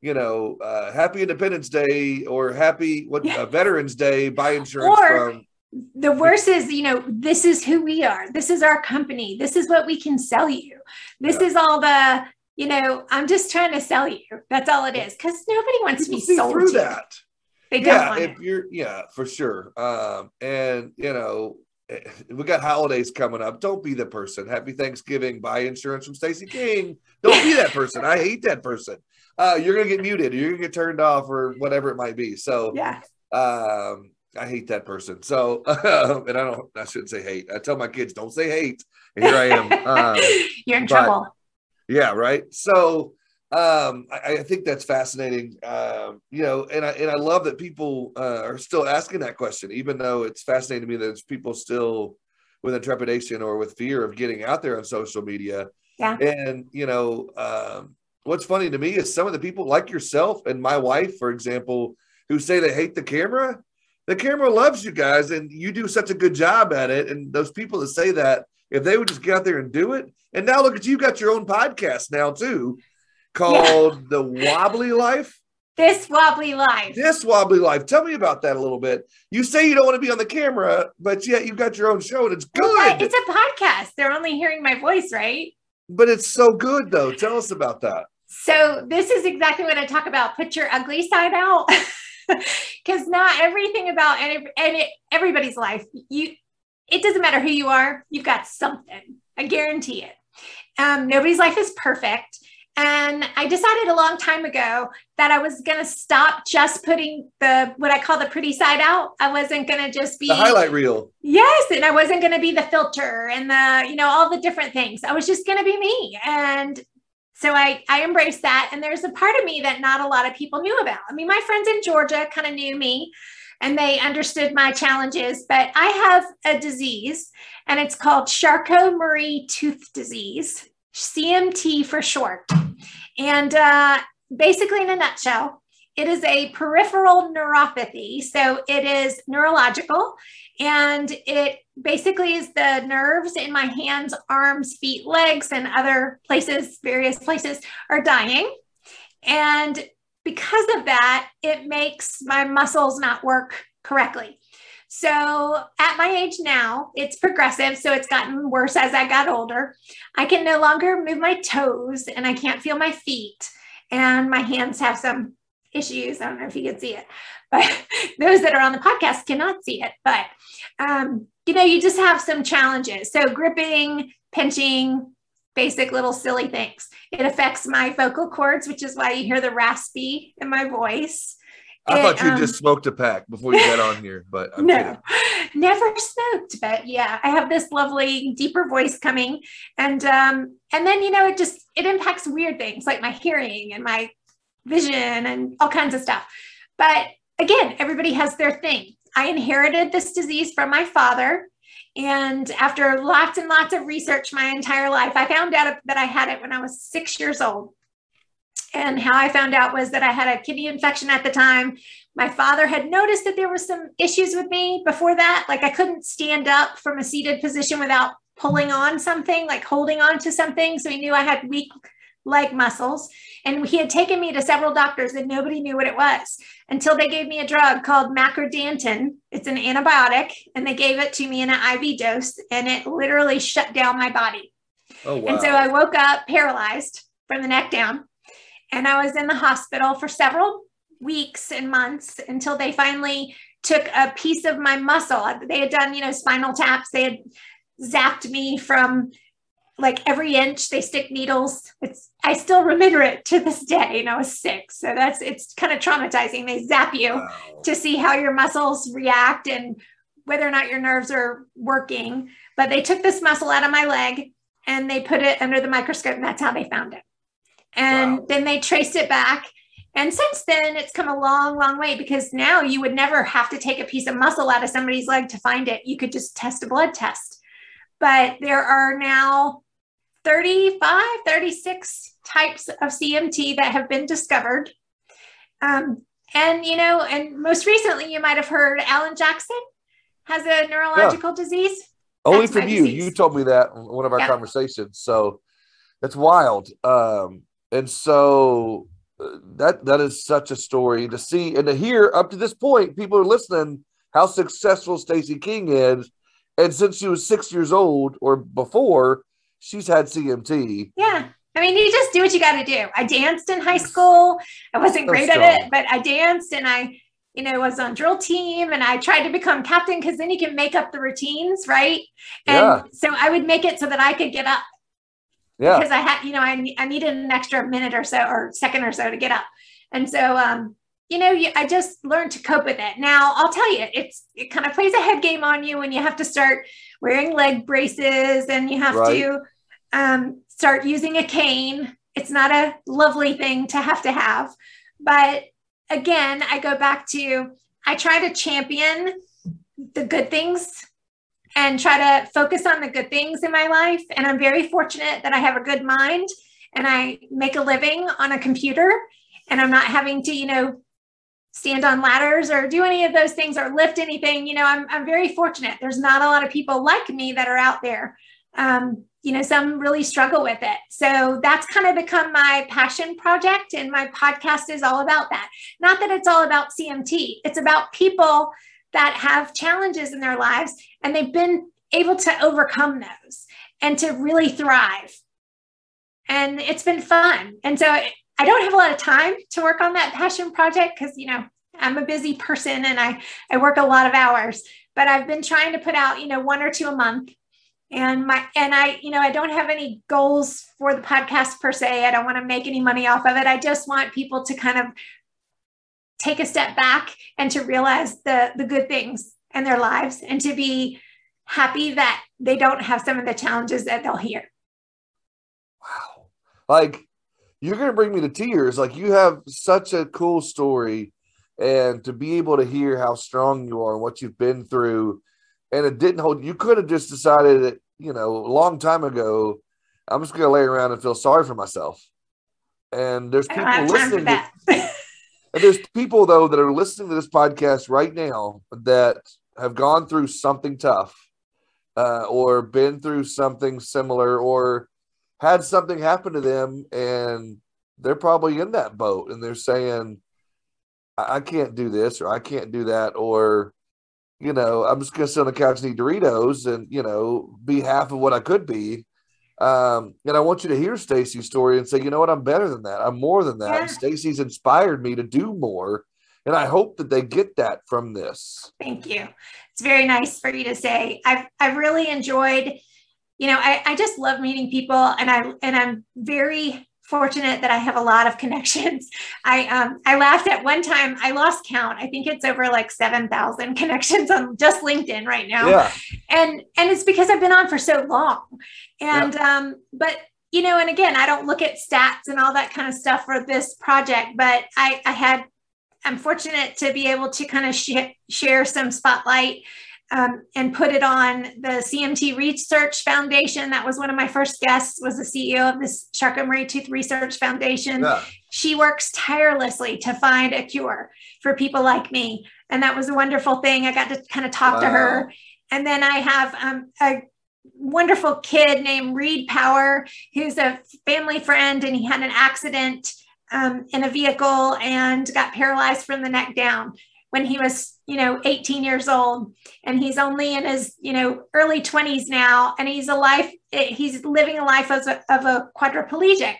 you know, uh, Happy Independence Day or Happy what yeah. uh, Veterans Day, buy insurance or, from the worst is, you know, this is who we are. This is our company. This is what we can sell you. This yeah. is all the, you know, I'm just trying to sell you. That's all it is. Because nobody wants People to be sold through to. that. They don't yeah, if it. you're yeah, for sure. Um, and you know, eh, we got holidays coming up. Don't be the person. Happy Thanksgiving. Buy insurance from Stacey King. Don't be that person. I hate that person. Uh, you're gonna get muted. You're gonna get turned off, or whatever it might be. So yeah. Um, I hate that person. So, and I don't. I shouldn't say hate. I tell my kids, don't say hate. And here I am. Um, you're in but, trouble. Yeah. Right. So um, I, I, think that's fascinating. Um, you know, and I and I love that people uh, are still asking that question, even though it's fascinating to me that there's people still with a trepidation or with fear of getting out there on social media. Yeah. And you know, um, what's funny to me is some of the people like yourself and my wife, for example, who say they hate the camera. The camera loves you guys, and you do such a good job at it. And those people that say that, if they would just get out there and do it, and now look at you, you got your own podcast now too called yeah. The Wobbly Life. This Wobbly Life. This Wobbly Life. Tell me about that a little bit. You say you don't want to be on the camera, but yet you've got your own show and it's good. Well, it's a podcast. They're only hearing my voice, right? But it's so good, though. Tell us about that. So, this is exactly what I talk about. Put your ugly side out. Because not everything about and, and everybody's life, you it doesn't matter who you are, you've got something. I guarantee it. Um, nobody's life is perfect. And I decided a long time ago that I was going to stop just putting the what I call the pretty side out. I wasn't going to just be the highlight reel. Yes, and I wasn't going to be the filter and the you know all the different things. I was just going to be me. And so I I embraced that and there's a part of me that not a lot of people knew about. I mean, my friends in Georgia kind of knew me and they understood my challenges, but I have a disease and it's called Charcot-Marie tooth disease. CMT for short. And uh, basically, in a nutshell, it is a peripheral neuropathy. So it is neurological and it basically is the nerves in my hands, arms, feet, legs, and other places, various places are dying. And because of that, it makes my muscles not work correctly. So at my age now, it's progressive. So it's gotten worse as I got older. I can no longer move my toes and I can't feel my feet. And my hands have some issues. I don't know if you can see it, but those that are on the podcast cannot see it. But, um, you know, you just have some challenges. So gripping, pinching, basic little silly things. It affects my vocal cords, which is why you hear the raspy in my voice. I thought you um, just smoked a pack before you got on here, but I'm no, kidding. never smoked. But yeah, I have this lovely deeper voice coming, and um, and then you know it just it impacts weird things like my hearing and my vision and all kinds of stuff. But again, everybody has their thing. I inherited this disease from my father. And after lots and lots of research my entire life, I found out that I had it when I was six years old. And how I found out was that I had a kidney infection at the time. My father had noticed that there was some issues with me before that. Like I couldn't stand up from a seated position without pulling on something, like holding on to something. So he knew I had weak leg muscles. And he had taken me to several doctors and nobody knew what it was until they gave me a drug called macrodantin. It's an antibiotic and they gave it to me in an IV dose and it literally shut down my body. Oh, wow. And so I woke up paralyzed from the neck down and I was in the hospital for several weeks and months until they finally took a piece of my muscle. They had done, you know, spinal taps. They had zapped me from like every inch. They stick needles. It's I still remember it to this day. And I was sick. So that's it's kind of traumatizing. They zap you wow. to see how your muscles react and whether or not your nerves are working. But they took this muscle out of my leg and they put it under the microscope, and that's how they found it. And wow. then they traced it back. And since then, it's come a long, long way because now you would never have to take a piece of muscle out of somebody's leg to find it. You could just test a blood test. But there are now 35, 36 types of CMT that have been discovered. Um, and, you know, and most recently, you might have heard Alan Jackson has a neurological yeah. disease. Only from you. Disease. You told me that in one of our yeah. conversations. So that's wild. Um, and so uh, that that is such a story to see and to hear up to this point people are listening how successful Stacey King is. And since she was six years old or before, she's had CMT. Yeah. I mean, you just do what you got to do. I danced in high school. I wasn't great at it, but I danced and I, you know, was on drill team and I tried to become captain because then you can make up the routines, right? And yeah. so I would make it so that I could get up. Yeah. Because I had, you know, I, I needed an extra minute or so or second or so to get up. And so, um, you know, you, I just learned to cope with it. Now, I'll tell you, it's it kind of plays a head game on you when you have to start wearing leg braces and you have right. to um, start using a cane. It's not a lovely thing to have to have. But again, I go back to I try to champion the good things and try to focus on the good things in my life. And I'm very fortunate that I have a good mind and I make a living on a computer and I'm not having to, you know, stand on ladders or do any of those things or lift anything. You know, I'm, I'm very fortunate. There's not a lot of people like me that are out there. Um, you know, some really struggle with it. So that's kind of become my passion project. And my podcast is all about that. Not that it's all about CMT, it's about people that have challenges in their lives and they've been able to overcome those and to really thrive. And it's been fun. And so I don't have a lot of time to work on that passion project because, you know, I'm a busy person and I, I work a lot of hours, but I've been trying to put out, you know, one or two a month. And my, and I, you know, I don't have any goals for the podcast per se. I don't want to make any money off of it. I just want people to kind of take a step back and to realize the, the good things in their lives and to be happy that they don't have some of the challenges that they'll hear. Wow. Like, you're going to bring me to tears. Like you have such a cool story, and to be able to hear how strong you are and what you've been through, and it didn't hold. You could have just decided that you know a long time ago. I'm just going to lay around and feel sorry for myself. And there's people listening. To, and there's people though that are listening to this podcast right now that have gone through something tough, uh, or been through something similar, or had something happen to them and they're probably in that boat and they're saying, I, I can't do this or I can't do that or you know, I'm just gonna sit on the couch and eat Doritos and you know be half of what I could be. Um, and I want you to hear Stacy's story and say, you know what, I'm better than that. I'm more than that. Yeah. Stacey's inspired me to do more. And I hope that they get that from this. Thank you. It's very nice for you to say. I've I've really enjoyed you know, I, I just love meeting people and I and I'm very fortunate that I have a lot of connections. I um I laughed at one time, I lost count. I think it's over like 7,000 connections on just LinkedIn right now. Yeah. And and it's because I've been on for so long. And yeah. um but you know, and again, I don't look at stats and all that kind of stuff for this project, but I I had I'm fortunate to be able to kind of sh- share some spotlight um, and put it on the CMT Research Foundation. That was one of my first guests. Was the CEO of this Charcot-Marie-Tooth Research Foundation. Yeah. She works tirelessly to find a cure for people like me, and that was a wonderful thing. I got to kind of talk wow. to her, and then I have um, a wonderful kid named Reed Power, who's a family friend, and he had an accident um, in a vehicle and got paralyzed from the neck down when he was, you know, 18 years old. And he's only in his, you know, early 20s now. And he's a life, he's living a life as a, of a quadriplegic.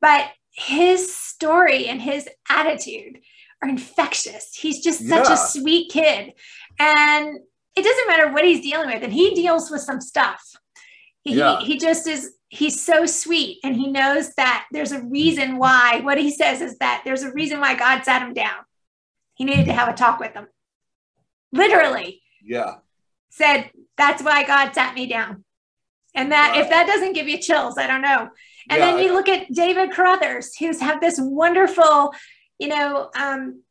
But his story and his attitude are infectious. He's just such yeah. a sweet kid. And it doesn't matter what he's dealing with. And he deals with some stuff. He, yeah. he, he just is he's so sweet and he knows that there's a reason why what he says is that there's a reason why god sat him down he needed to have a talk with them. Literally. Yeah. Said, that's why God sat me down. And that, if that doesn't give you chills, I don't know. And yeah. then you look at David Carothers, who's had this wonderful, you know, um,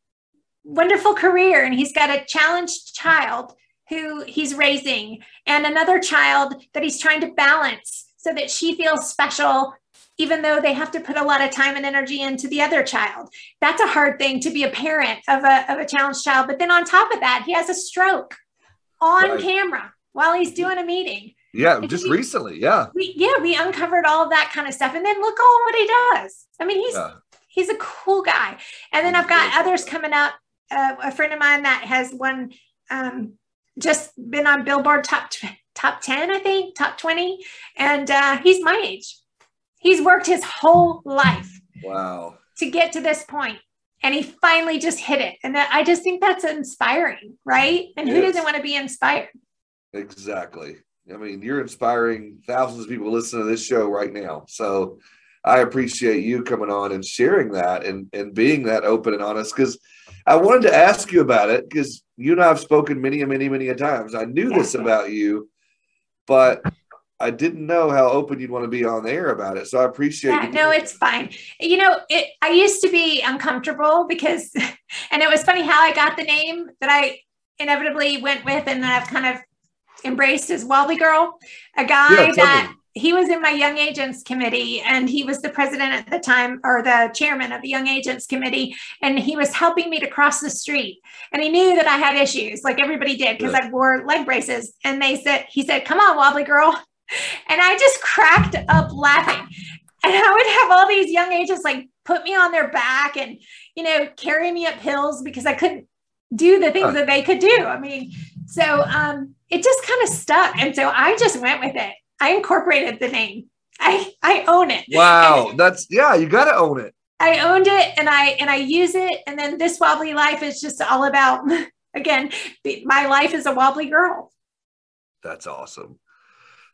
wonderful career. And he's got a challenged child who he's raising and another child that he's trying to balance so that she feels special even though they have to put a lot of time and energy into the other child. That's a hard thing to be a parent of a, of a challenged child. But then on top of that, he has a stroke on right. camera while he's doing a meeting. Yeah, just we, recently. Yeah. We, yeah, we uncovered all of that kind of stuff. And then look all what he does. I mean, he's yeah. he's a cool guy. And then I've got others coming up. Uh, a friend of mine that has won um, just been on Billboard top top 10, I think, top 20. And uh, he's my age. He's worked his whole life. Wow. To get to this point. And he finally just hit it. And I just think that's inspiring, right? And who doesn't want to be inspired? Exactly. I mean, you're inspiring thousands of people listening to this show right now. So I appreciate you coming on and sharing that and, and being that open and honest because I wanted to ask you about it because you and I have spoken many and many, many times. I knew yeah. this about you, but I didn't know how open you'd want to be on air about it. So I appreciate it. yeah, No, it's fine. You know, it I used to be uncomfortable because and it was funny how I got the name that I inevitably went with and then I've kind of embraced as Wobbly Girl, a guy yeah, that he was in my young agents committee and he was the president at the time or the chairman of the young agents committee and he was helping me to cross the street and he knew that i had issues like everybody did because yeah. i wore leg braces and they said he said come on wobbly girl and i just cracked up laughing and i would have all these young agents like put me on their back and you know carry me up hills because i couldn't do the things that they could do i mean so um it just kind of stuck and so i just went with it I incorporated the name. I I own it. Wow, and that's yeah, you got to own it. I owned it and I and I use it and then this wobbly life is just all about again, my life is a wobbly girl. That's awesome.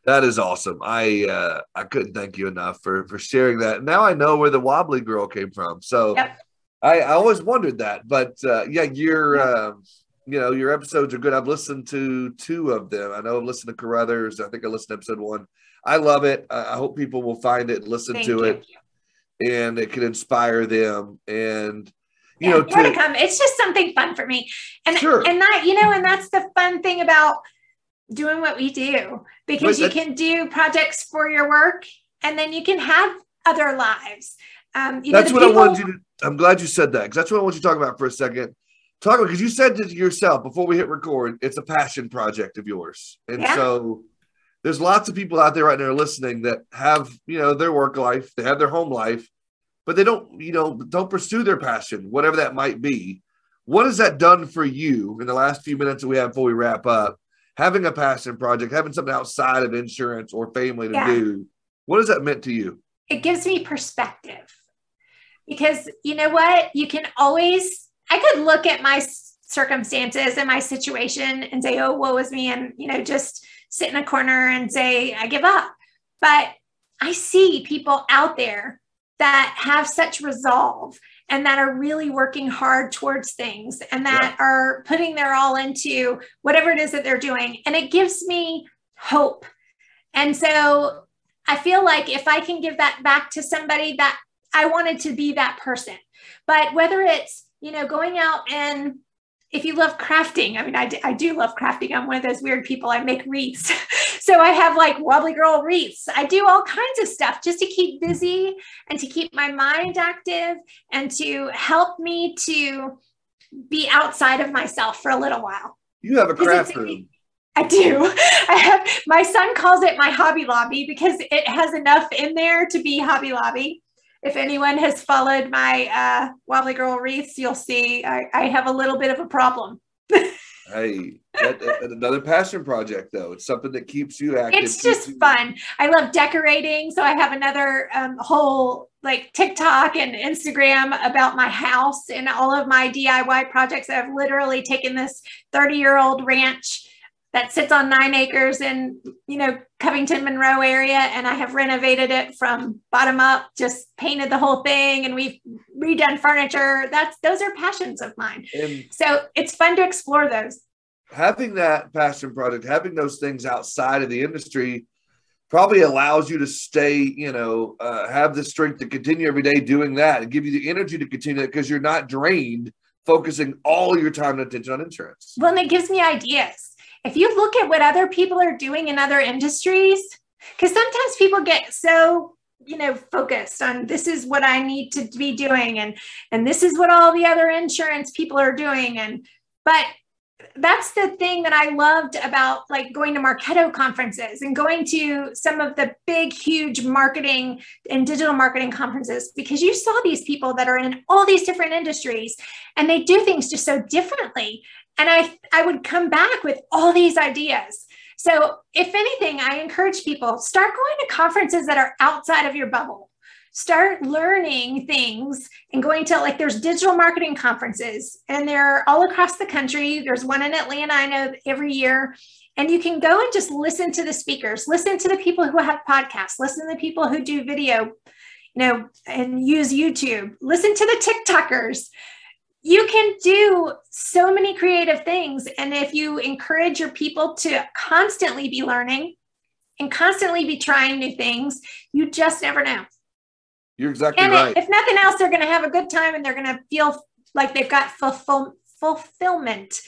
That is awesome. I uh I couldn't thank you enough for for sharing that. Now I know where the wobbly girl came from. So yep. I, I always wondered that, but uh, yeah, you're yep. um, you know, your episodes are good. I've listened to two of them. I know I've listened to Carothers. I think I listened to episode one. I love it. I hope people will find it, and listen Thank to you. it, and it can inspire them. And you yeah, know, to, to come. It's just something fun for me. And sure. and that, you know, and that's the fun thing about doing what we do because you can do projects for your work and then you can have other lives. Um, you that's know, what people, I wanted you to. I'm glad you said that because that's what I want you to talk about for a second talk about because you said to yourself before we hit record, it's a passion project of yours, and yeah. so there's lots of people out there right now listening that have you know their work life, they have their home life, but they don't you know don't pursue their passion, whatever that might be. What has that done for you in the last few minutes that we have before we wrap up? Having a passion project, having something outside of insurance or family to yeah. do, what has that meant to you? It gives me perspective because you know what? You can always I could look at my circumstances and my situation and say, oh, woe is me, and, you know, just sit in a corner and say, I give up. But I see people out there that have such resolve and that are really working hard towards things and that yeah. are putting their all into whatever it is that they're doing. And it gives me hope. And so I feel like if I can give that back to somebody that I wanted to be that person, but whether it's you know, going out and if you love crafting, I mean, I, I do love crafting. I'm one of those weird people. I make wreaths. so I have like wobbly girl wreaths. I do all kinds of stuff just to keep busy and to keep my mind active and to help me to be outside of myself for a little while. You have a craft room. I do. I have my son calls it my hobby lobby because it has enough in there to be hobby lobby if anyone has followed my uh, Wobbly Girl wreaths, you'll see I, I have a little bit of a problem. hey, that, that, another passion project though. It's something that keeps you active. It's just you- fun. I love decorating, so I have another um, whole like TikTok and Instagram about my house and all of my DIY projects. I've literally taken this 30 year old ranch that sits on nine acres in you know covington monroe area and i have renovated it from bottom up just painted the whole thing and we've redone furniture. That's those are passions of mine. And so it's fun to explore those. Having that passion project having those things outside of the industry probably allows you to stay you know uh, have the strength to continue every day doing that and give you the energy to continue it because you're not drained focusing all your time and attention on insurance. Well and it gives me ideas if you look at what other people are doing in other industries, because sometimes people get so you know focused on this is what i need to be doing and and this is what all the other insurance people are doing and but that's the thing that I loved about like going to Marketo conferences and going to some of the big, huge marketing and digital marketing conferences because you saw these people that are in all these different industries and they do things just so differently. And I, I would come back with all these ideas. So, if anything, I encourage people start going to conferences that are outside of your bubble. Start learning things and going to like there's digital marketing conferences and they're all across the country. There's one in atlanta i know every year. And you can go and just listen to the speakers listen to the people who have podcasts listen to the people who do video you know and use youtube. Listen to the tiktokers you can do so many creative things and if you encourage your people to constantly be learning and constantly be trying new things you just never know you're exactly and right. if nothing else, they're going to have a good time and they're going to feel like they've got fulfill, fulfillment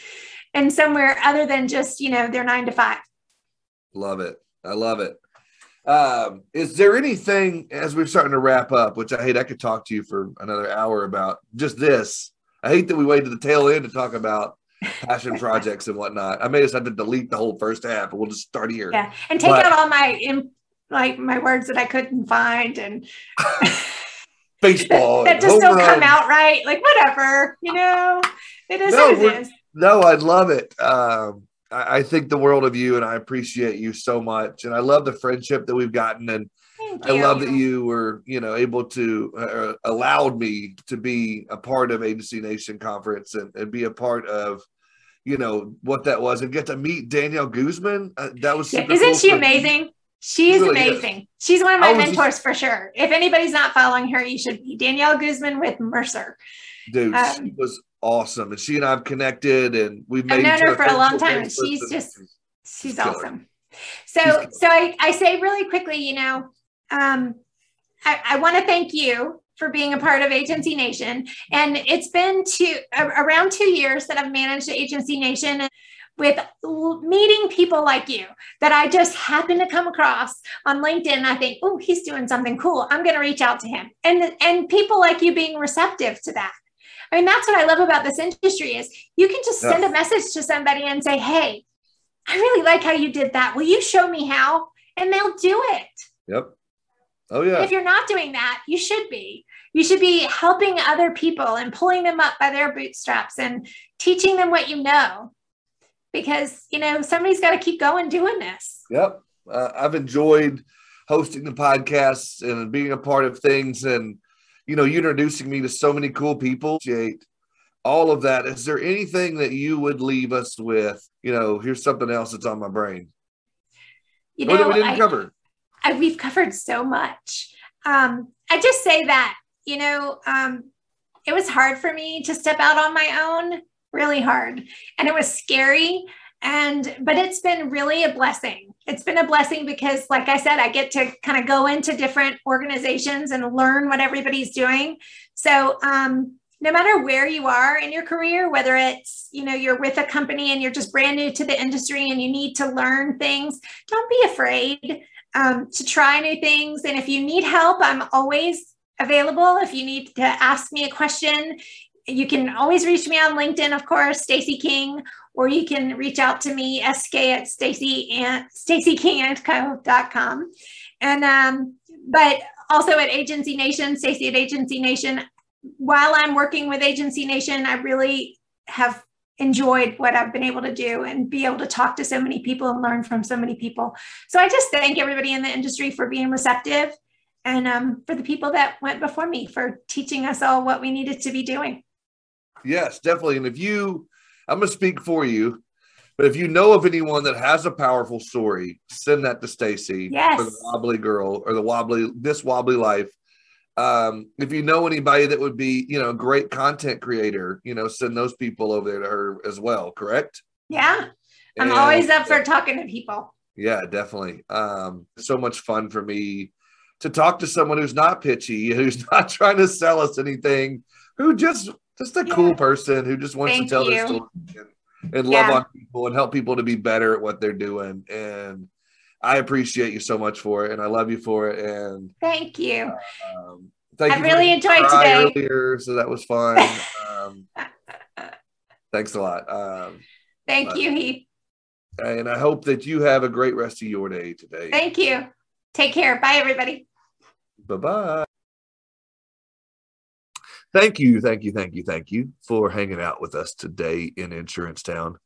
in somewhere other than just, you know, their nine to five. Love it. I love it. Um, is there anything as we're starting to wrap up, which I hate, I could talk to you for another hour about just this. I hate that we waited to the tail end to talk about passion projects and whatnot. I may just have to delete the whole first half, and we'll just start here. Yeah, and take but, out all my like my words that I couldn't find and baseball that, just don't come out right. Like whatever, you know, it is no, it is. No, I love it. Um, I, I, think the world of you, and I appreciate you so much, and I love the friendship that we've gotten, and I love that you were, you know, able to uh, allowed me to be a part of Agency Nation conference and, and be a part of you know what that was and get to meet Danielle Guzman. Uh, that was isn't cool she amazing? She's really amazing. Is. She's one of my mentors just, for sure. If anybody's not following her, you should be Danielle Guzman with Mercer. Dude, um, she was awesome. And she and I've connected and we've made I've known her for a long time and she's just she's, she's awesome. So so I, I say really quickly, you know, um, I, I want to thank you for being a part of Agency Nation. And it's been two around two years that I've managed Agency Nation with meeting people like you that I just happen to come across on LinkedIn. I think, oh, he's doing something cool. I'm going to reach out to him. And, and people like you being receptive to that. I mean, that's what I love about this industry is you can just send a message to somebody and say, hey, I really like how you did that. Will you show me how? And they'll do it. Yep. Oh, yeah. If you're not doing that, you should be. You should be helping other people and pulling them up by their bootstraps and teaching them what you know because you know somebody's got to keep going doing this. Yep, uh, I've enjoyed hosting the podcasts and being a part of things, and you know, you introducing me to so many cool people. Jade, all of that. Is there anything that you would leave us with? You know, here's something else that's on my brain. You know, we didn't I, cover. I, we've covered so much. Um, I just say that you know, um, it was hard for me to step out on my own really hard. And it was scary. And but it's been really a blessing. It's been a blessing because like i said i get to kind of go into different organizations and learn what everybody's doing. So um, no matter where you are in your career whether it's you know you're with a company and you're just brand new to the industry and you need to learn things don't be afraid um, to try new things and if you need help i'm always available if you need to ask me a question you can always reach me on LinkedIn, of course, Stacy King, or you can reach out to me, sk at stacy and. And um, but also at Agency Nation, Stacy at Agency Nation. While I'm working with Agency Nation, I really have enjoyed what I've been able to do and be able to talk to so many people and learn from so many people. So I just thank everybody in the industry for being receptive and um, for the people that went before me for teaching us all what we needed to be doing. Yes, definitely. And if you, I'm going to speak for you, but if you know of anyone that has a powerful story, send that to Stacy yes. for the wobbly girl or the wobbly, this wobbly life. Um, if you know anybody that would be, you know, a great content creator, you know, send those people over there to her as well. Correct? Yeah. I'm and, always up for talking to people. Yeah, definitely. Um, so much fun for me to talk to someone who's not pitchy, who's not trying to sell us anything, who just just a yeah. cool person who just wants Thank to tell you. their story and, and love on people and help people to be better at what they're doing. And I appreciate you so much for it, and I love you for it. And thank you. Um, thank I you really enjoyed today. Earlier, so that was fun. um, thanks a lot. Um, Thank you, Heath. And I hope that you have a great rest of your day today. Thank you. Take care. Bye, everybody. Bye bye. Thank you, thank you, thank you, thank you for hanging out with us today in Insurance Town.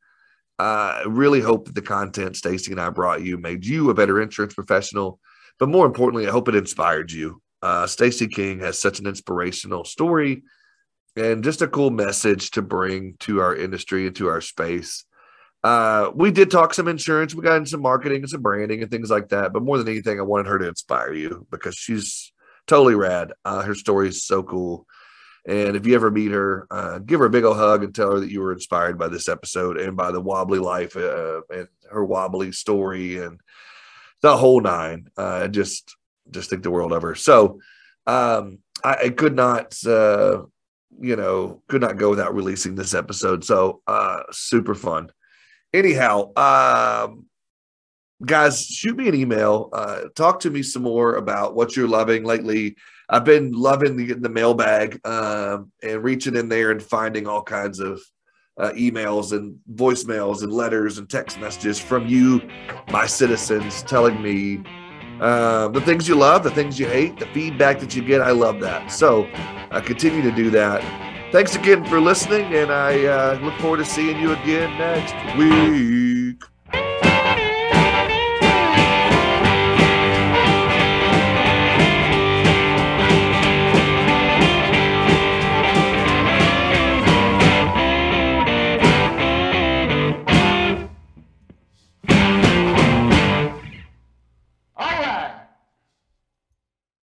I really hope that the content Stacy and I brought you made you a better insurance professional, but more importantly, I hope it inspired you. Uh, Stacy King has such an inspirational story and just a cool message to bring to our industry and to our space. Uh, we did talk some insurance, we got into some marketing and some branding and things like that. But more than anything, I wanted her to inspire you because she's totally rad. Uh, her story is so cool. And if you ever meet her, uh, give her a big old hug and tell her that you were inspired by this episode and by the wobbly life uh, and her wobbly story and the whole nine. Uh, just, just think the world of her. So um, I, I, could not, uh, you know, could not go without releasing this episode. So uh, super fun. Anyhow, um, guys, shoot me an email. Uh, talk to me some more about what you're loving lately I've been loving the, the mailbag um, and reaching in there and finding all kinds of uh, emails and voicemails and letters and text messages from you, my citizens, telling me uh, the things you love, the things you hate, the feedback that you get. I love that. So I continue to do that. Thanks again for listening, and I uh, look forward to seeing you again next week.